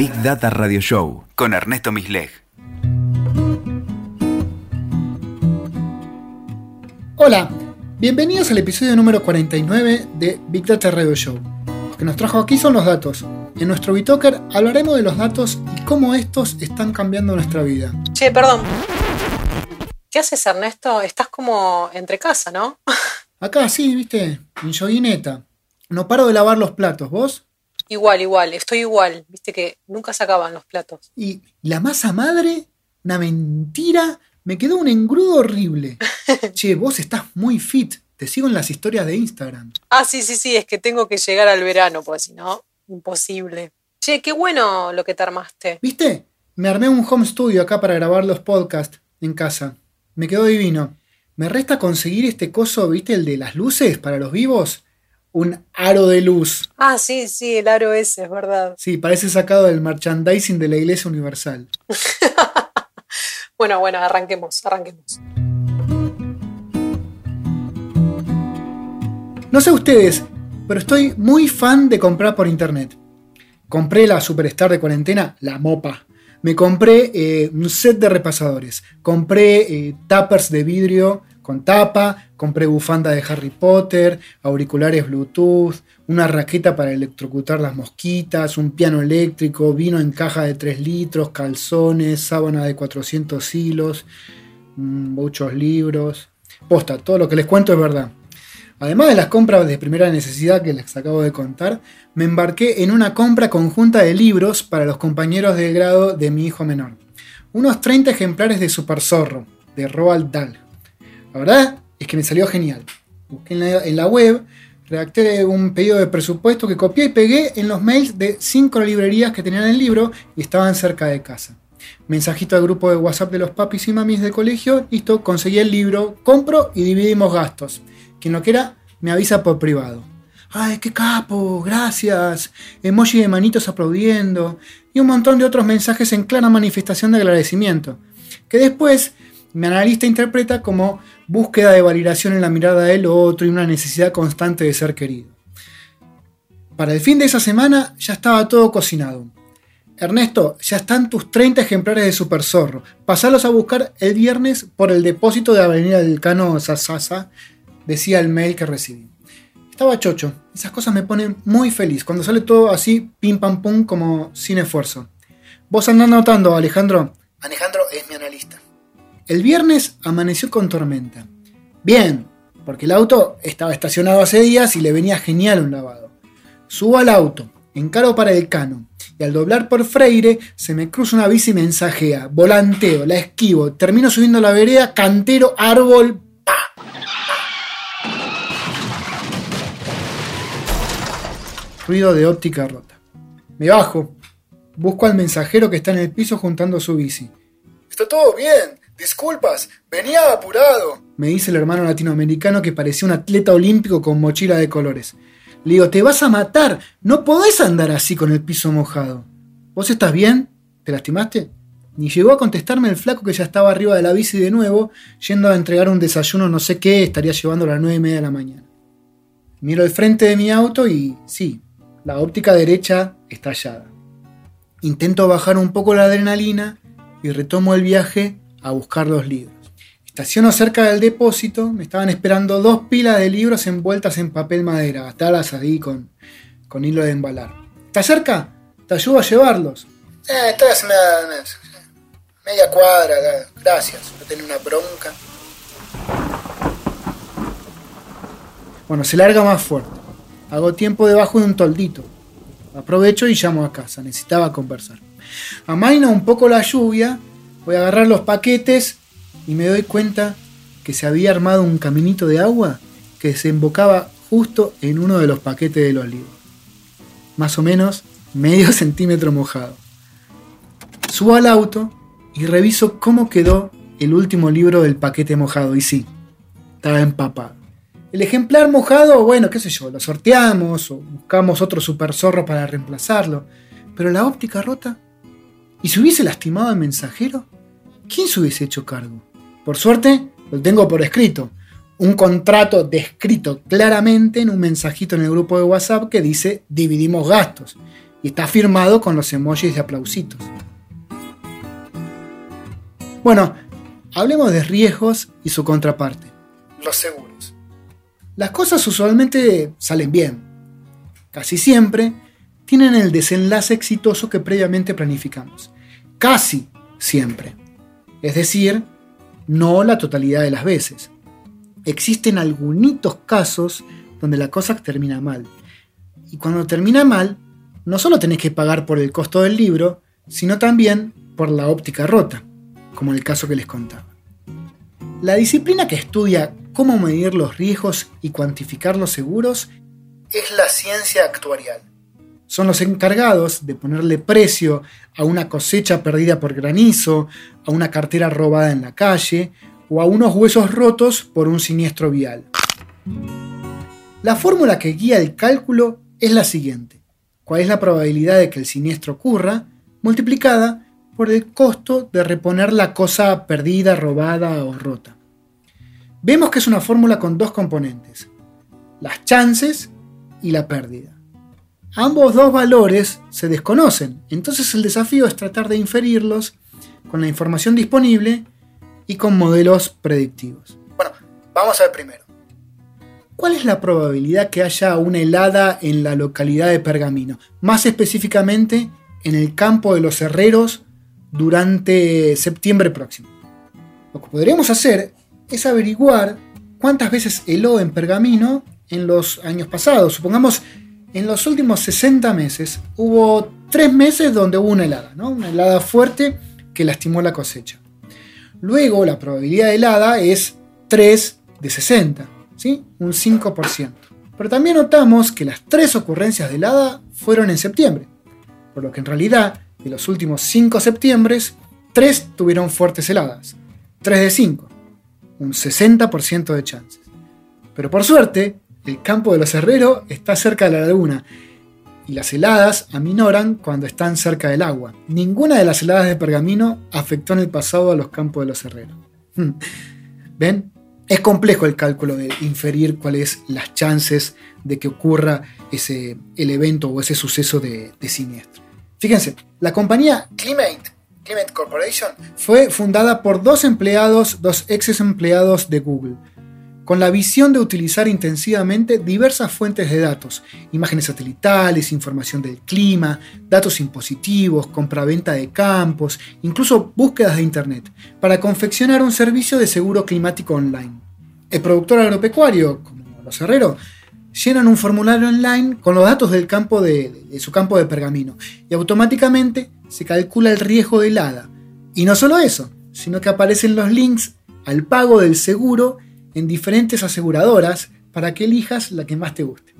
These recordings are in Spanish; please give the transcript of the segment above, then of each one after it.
Big Data Radio Show con Ernesto Misleg. Hola, bienvenidos al episodio número 49 de Big Data Radio Show. Lo que nos trajo aquí son los datos. En nuestro Bitoker hablaremos de los datos y cómo estos están cambiando nuestra vida. Che, perdón. ¿Qué haces, Ernesto? Estás como entre casa, ¿no? Acá sí, viste, en yoguineta. No paro de lavar los platos, ¿vos? Igual, igual, estoy igual. Viste que nunca se acaban los platos. Y la masa madre, una mentira, me quedó un engrudo horrible. che, vos estás muy fit. Te sigo en las historias de Instagram. Ah, sí, sí, sí, es que tengo que llegar al verano, pues si no, imposible. Che, qué bueno lo que te armaste. ¿Viste? Me armé un home studio acá para grabar los podcasts en casa. Me quedó divino. Me resta conseguir este coso, ¿viste? El de las luces para los vivos. Un aro de luz. Ah, sí, sí, el aro ese, es verdad. Sí, parece sacado del merchandising de la Iglesia Universal. bueno, bueno, arranquemos, arranquemos. No sé ustedes, pero estoy muy fan de comprar por internet. Compré la Superstar de cuarentena, la mopa. Me compré eh, un set de repasadores. Compré eh, tappers de vidrio con tapa. Compré bufanda de Harry Potter, auriculares Bluetooth, una raqueta para electrocutar las mosquitas, un piano eléctrico, vino en caja de 3 litros, calzones, sábana de 400 hilos, mm, muchos libros. Posta, todo lo que les cuento es verdad. Además de las compras de primera necesidad que les acabo de contar, me embarqué en una compra conjunta de libros para los compañeros de grado de mi hijo menor. Unos 30 ejemplares de Super Zorro, de Roald Dahl. La verdad es que me salió genial. Busqué en la, web, redacté un pedido de presupuesto que copié y pegué en los mails de 5 librerías que tenían el libro y estaban cerca de casa. Mensajito al grupo de WhatsApp de los papis y mamis del colegio, listo, conseguí el libro, compro y dividimos gastos. Quien lo quiera, me avisa por privado. ¡Ay, qué capo! Gracias. Emoji de manitos aplaudiendo. Y un montón de otros mensajes en clara manifestación de agradecimiento. Que después mi analista interpreta como búsqueda de validación en la mirada del otro y una necesidad constante de ser querido. Para el fin de esa semana ya estaba todo cocinado. Ernesto, ya están tus 30 ejemplares de Super Zorro. Pasalos a buscar el viernes por el depósito de Avenida del Cano Sasasa decía el mail que recibí. Estaba chocho. Esas cosas me ponen muy feliz. Cuando sale todo así, pim pam pum, como sin esfuerzo. Vos andás notando, Alejandro. Alejandro es mi analista. El viernes amaneció con tormenta. Bien, porque el auto estaba estacionado hace días y le venía genial un lavado. Subo al auto, encaro para el cano, y al doblar por Freire se me cruza una bici mensajea, volanteo, la esquivo, termino subiendo la vereda, cantero, árbol, ruido de óptica rota. Me bajo. Busco al mensajero que está en el piso juntando su bici. Está todo bien. Disculpas, venía apurado. Me dice el hermano latinoamericano que parecía un atleta olímpico con mochila de colores. Le digo, te vas a matar. No podés andar así con el piso mojado. ¿Vos estás bien? ¿Te lastimaste? Ni llegó a contestarme el flaco que ya estaba arriba de la bici de nuevo, yendo a entregar un desayuno no sé qué, estaría llevando a las nueve y media de la mañana. Miro el frente de mi auto y sí, la óptica derecha estallada. Intento bajar un poco la adrenalina y retomo el viaje a buscar los libros. Estaciono cerca del depósito, me estaban esperando dos pilas de libros envueltas en papel madera, atadas ahí con, con hilo de embalar. ¿Estás cerca? Te ayudo a llevarlos. Eh, estás media, media cuadra, gracias, no tengo una bronca. Bueno, se larga más fuerte. Hago tiempo debajo de un toldito. Aprovecho y llamo a casa. Necesitaba conversar. Amaina un poco la lluvia. Voy a agarrar los paquetes y me doy cuenta que se había armado un caminito de agua que desembocaba justo en uno de los paquetes de los libros. Más o menos medio centímetro mojado. Subo al auto y reviso cómo quedó el último libro del paquete mojado. Y sí, estaba empapado. El ejemplar mojado, bueno, qué sé yo, lo sorteamos o buscamos otro super zorro para reemplazarlo. Pero la óptica rota. ¿Y si hubiese lastimado al mensajero? ¿Quién se hubiese hecho cargo? Por suerte, lo tengo por escrito. Un contrato descrito claramente en un mensajito en el grupo de WhatsApp que dice dividimos gastos. y está firmado con los emojis de aplausitos. Bueno, hablemos de riesgos y su contraparte, los seguros. Las cosas usualmente salen bien. Casi siempre tienen el desenlace exitoso que previamente planificamos. Casi siempre. Es decir, no la totalidad de las veces. Existen algunos casos donde la cosa termina mal. Y cuando termina mal, no solo tenés que pagar por el costo del libro, sino también por la óptica rota, como el caso que les contaba. La disciplina que estudia cómo medir los riesgos y cuantificar los seguros es la ciencia actuarial. Son los encargados de ponerle precio a una cosecha perdida por granizo, a una cartera robada en la calle o a unos huesos rotos por un siniestro vial. La fórmula que guía el cálculo es la siguiente. ¿Cuál es la probabilidad de que el siniestro ocurra? Multiplicada por el costo de reponer la cosa perdida, robada o rota. Vemos que es una fórmula con dos componentes, las chances y la pérdida. Ambos dos valores se desconocen, entonces el desafío es tratar de inferirlos con la información disponible y con modelos predictivos. Bueno, vamos a ver primero. ¿Cuál es la probabilidad que haya una helada en la localidad de Pergamino? Más específicamente en el campo de los herreros durante septiembre próximo. Lo que podríamos hacer es averiguar cuántas veces heló en Pergamino en los años pasados. Supongamos en los últimos 60 meses hubo tres meses donde hubo una helada, una helada fuerte que lastimó la cosecha. Luego la probabilidad de helada es 3 de 60 un 5%. Pero también notamos que las tres ocurrencias de helada fueron en septiembre, por lo que en realidad de los últimos 5 septiembre, 3 tuvieron fuertes heladas, 3 de 5, un 60% de chances. Pero por suerte, el campo de los herreros está cerca de la laguna y las heladas aminoran cuando están cerca del agua. Ninguna de las heladas de pergamino afectó en el pasado a los campos de los herreros. ¿Ven? Es complejo el cálculo de inferir cuáles las chances de que ocurra ese, el evento o ese suceso de, siniestro. Fíjense, la compañía Climate, Climate Corporation fue fundada por dos empleados, dos ex empleados de Google, con la visión de utilizar intensivamente diversas fuentes de datos, imágenes satelitales, información del clima, datos impositivos, compraventa de campos, incluso búsquedas de Internet, para confeccionar un servicio de seguro climático online. El productor agropecuario, como los herreros, llenan un formulario online con los datos del campo de, de su campo de pergamino y automáticamente se calcula el riesgo de helada. Y no solo eso, sino que aparecen los links al pago del seguro en diferentes aseguradoras para que elijas la que más te guste.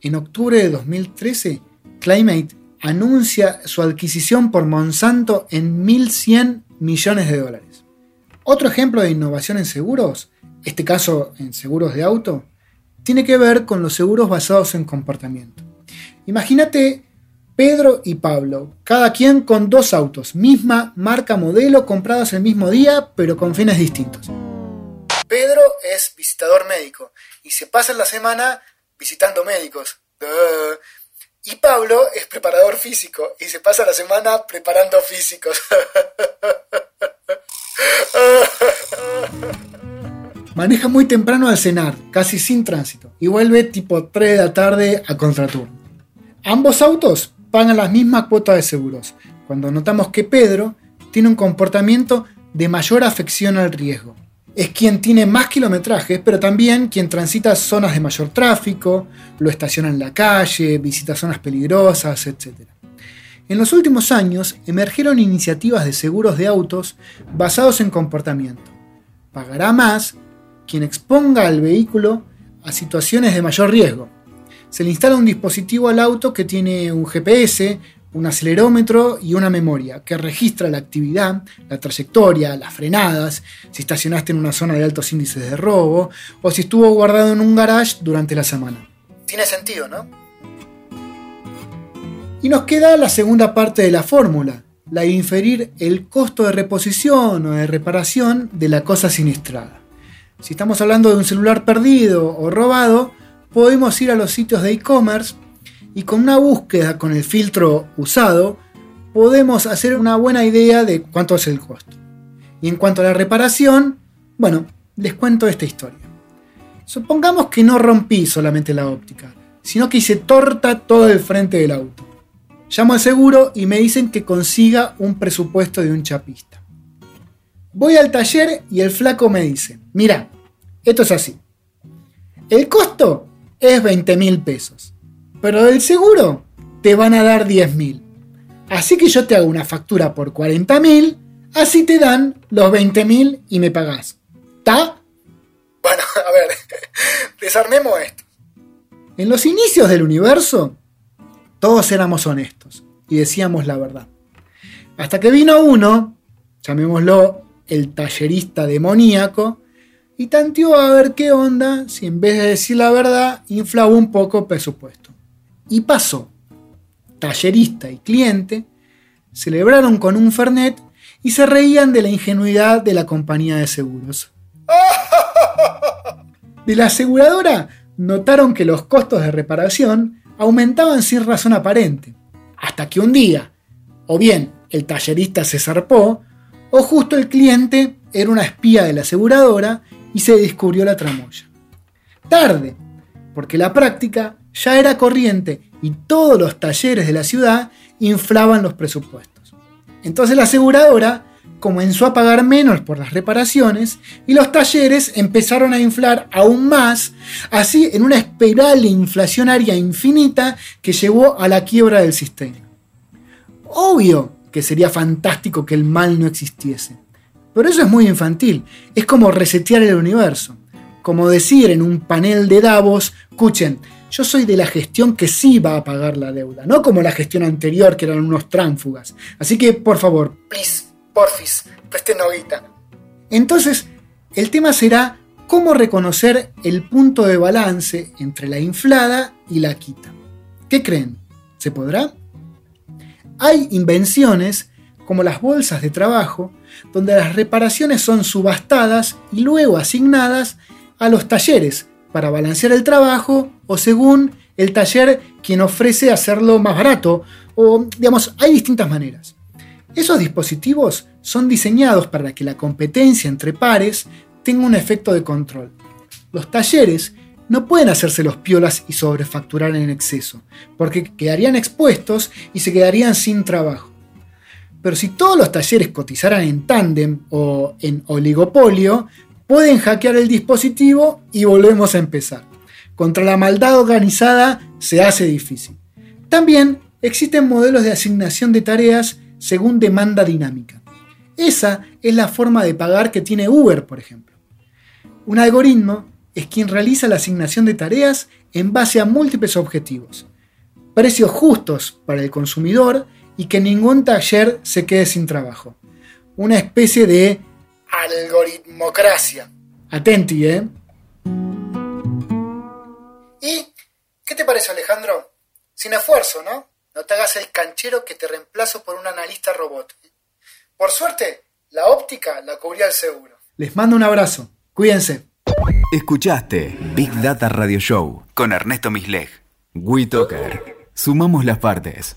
En octubre de 2013, Climate anuncia su adquisición por Monsanto en 1.100 millones de dólares. Otro ejemplo de innovación en seguros, este caso en seguros de auto, tiene que ver con los seguros basados en comportamiento. Imagínate Pedro y Pablo, cada quien con dos autos, misma marca modelo, comprados el mismo día, pero con fines distintos. Pedro es visitador médico y se pasa la semana visitando médicos. Y Pablo es preparador físico y se pasa la semana preparando físicos. Maneja muy temprano al cenar, casi sin tránsito, y vuelve tipo 3 de la tarde a contraturno. Ambos autos pagan las mismas cuotas de seguros, cuando notamos que Pedro tiene un comportamiento de mayor afección al riesgo es quien tiene más kilometrajes, pero también quien transita zonas de mayor tráfico, lo estaciona en la calle, visita zonas peligrosas, etc. En los últimos años emergieron iniciativas de seguros de autos basados en comportamiento. Pagará más quien exponga al vehículo a situaciones de mayor riesgo. Se le instala un dispositivo al auto que tiene un GPS, un acelerómetro y una memoria que registra la actividad, la trayectoria, las frenadas, si estacionaste en una zona de altos índices de robo o si estuvo guardado en un garage durante la semana. Tiene sentido, ¿no? Y nos queda la segunda parte de la fórmula, la de inferir el costo de reposición o de reparación de la cosa siniestrada. Si estamos hablando de un celular perdido o robado, podemos ir a los sitios de e-commerce y con una búsqueda con el filtro usado podemos hacer una buena idea de cuánto es el costo. Y en cuanto a la reparación, bueno, les cuento esta historia. Supongamos que no rompí solamente la óptica, sino que hice torta todo el frente del auto. Llamo al seguro y me dicen que consiga un presupuesto de un chapista. Voy al taller y el flaco me dice, mira, esto es así. El costo es 20 mil pesos, pero del seguro te van a dar 10 mil. Así que yo te hago una factura por 40 mil, así te dan los 20 mil y me pagás. ¿Está? Bueno, a ver, desarmemos esto. En los inicios del universo, todos éramos honestos y decíamos la verdad. Hasta que vino uno, llamémoslo el tallerista demoníaco, y tanteó a ver qué onda si en vez de decir la verdad inflaba un poco el presupuesto. Y pasó. Tallerista y cliente celebraron con un Fernet y se reían de la ingenuidad de la compañía de seguros. De la aseguradora notaron que los costos de reparación aumentaban sin razón aparente, hasta que un día, o bien el tallerista se zarpó, o justo el cliente era una espía de la aseguradora y se descubrió la tramoya. Tarde, porque la práctica ya era corriente y todos los talleres de la ciudad inflaban los presupuestos. Entonces la aseguradora comenzó a pagar menos por las reparaciones y los talleres empezaron a inflar aún más, así en una espiral inflacionaria infinita que llevó a la quiebra del sistema. Obvio que sería fantástico que el mal no existiese, pero eso es muy infantil. Es como resetear el universo. Como decir en un panel de Davos, escuchen, yo soy de la gestión que sí va a pagar la deuda, no como la gestión anterior que eran unos tránfugas. Así que, por favor, please, porfis, presten noguita. Entonces, el tema será cómo reconocer el punto de balance entre la inflada y la quita. ¿Qué creen? ¿Se podrá? Hay invenciones como las bolsas de trabajo, donde las reparaciones son subastadas y luego asignadas a los talleres para balancear el trabajo o según el taller quien ofrece hacerlo más barato o digamos, hay distintas maneras. Esos dispositivos son diseñados para que la competencia entre pares tenga un efecto de control. Los talleres no pueden hacerse los piolas y sobrefacturar en exceso, porque quedarían expuestos y se quedarían sin trabajo. Pero si todos los talleres cotizaran en tándem o en oligopolio, pueden hackear el dispositivo y volvemos a empezar. Contra la maldad organizada se hace difícil. También existen modelos de asignación de tareas según demanda dinámica. Esa es la forma de pagar que tiene Uber, por ejemplo. Un algoritmo es quien realiza la asignación de tareas en base a múltiples objetivos. Precios justos para el consumidor y que ningún taller se quede sin trabajo. Una especie de algoritmocracia. Atenti, ¿eh? ¿Y qué te parece, Alejandro? Sin esfuerzo, ¿no? No te hagas el canchero que te reemplazo por un analista robot. Por suerte, la óptica la cubría el seguro. Les mando un abrazo. Cuídense. Escuchaste Big Data Radio Show con Ernesto Misleg. WeToker. Sumamos las partes.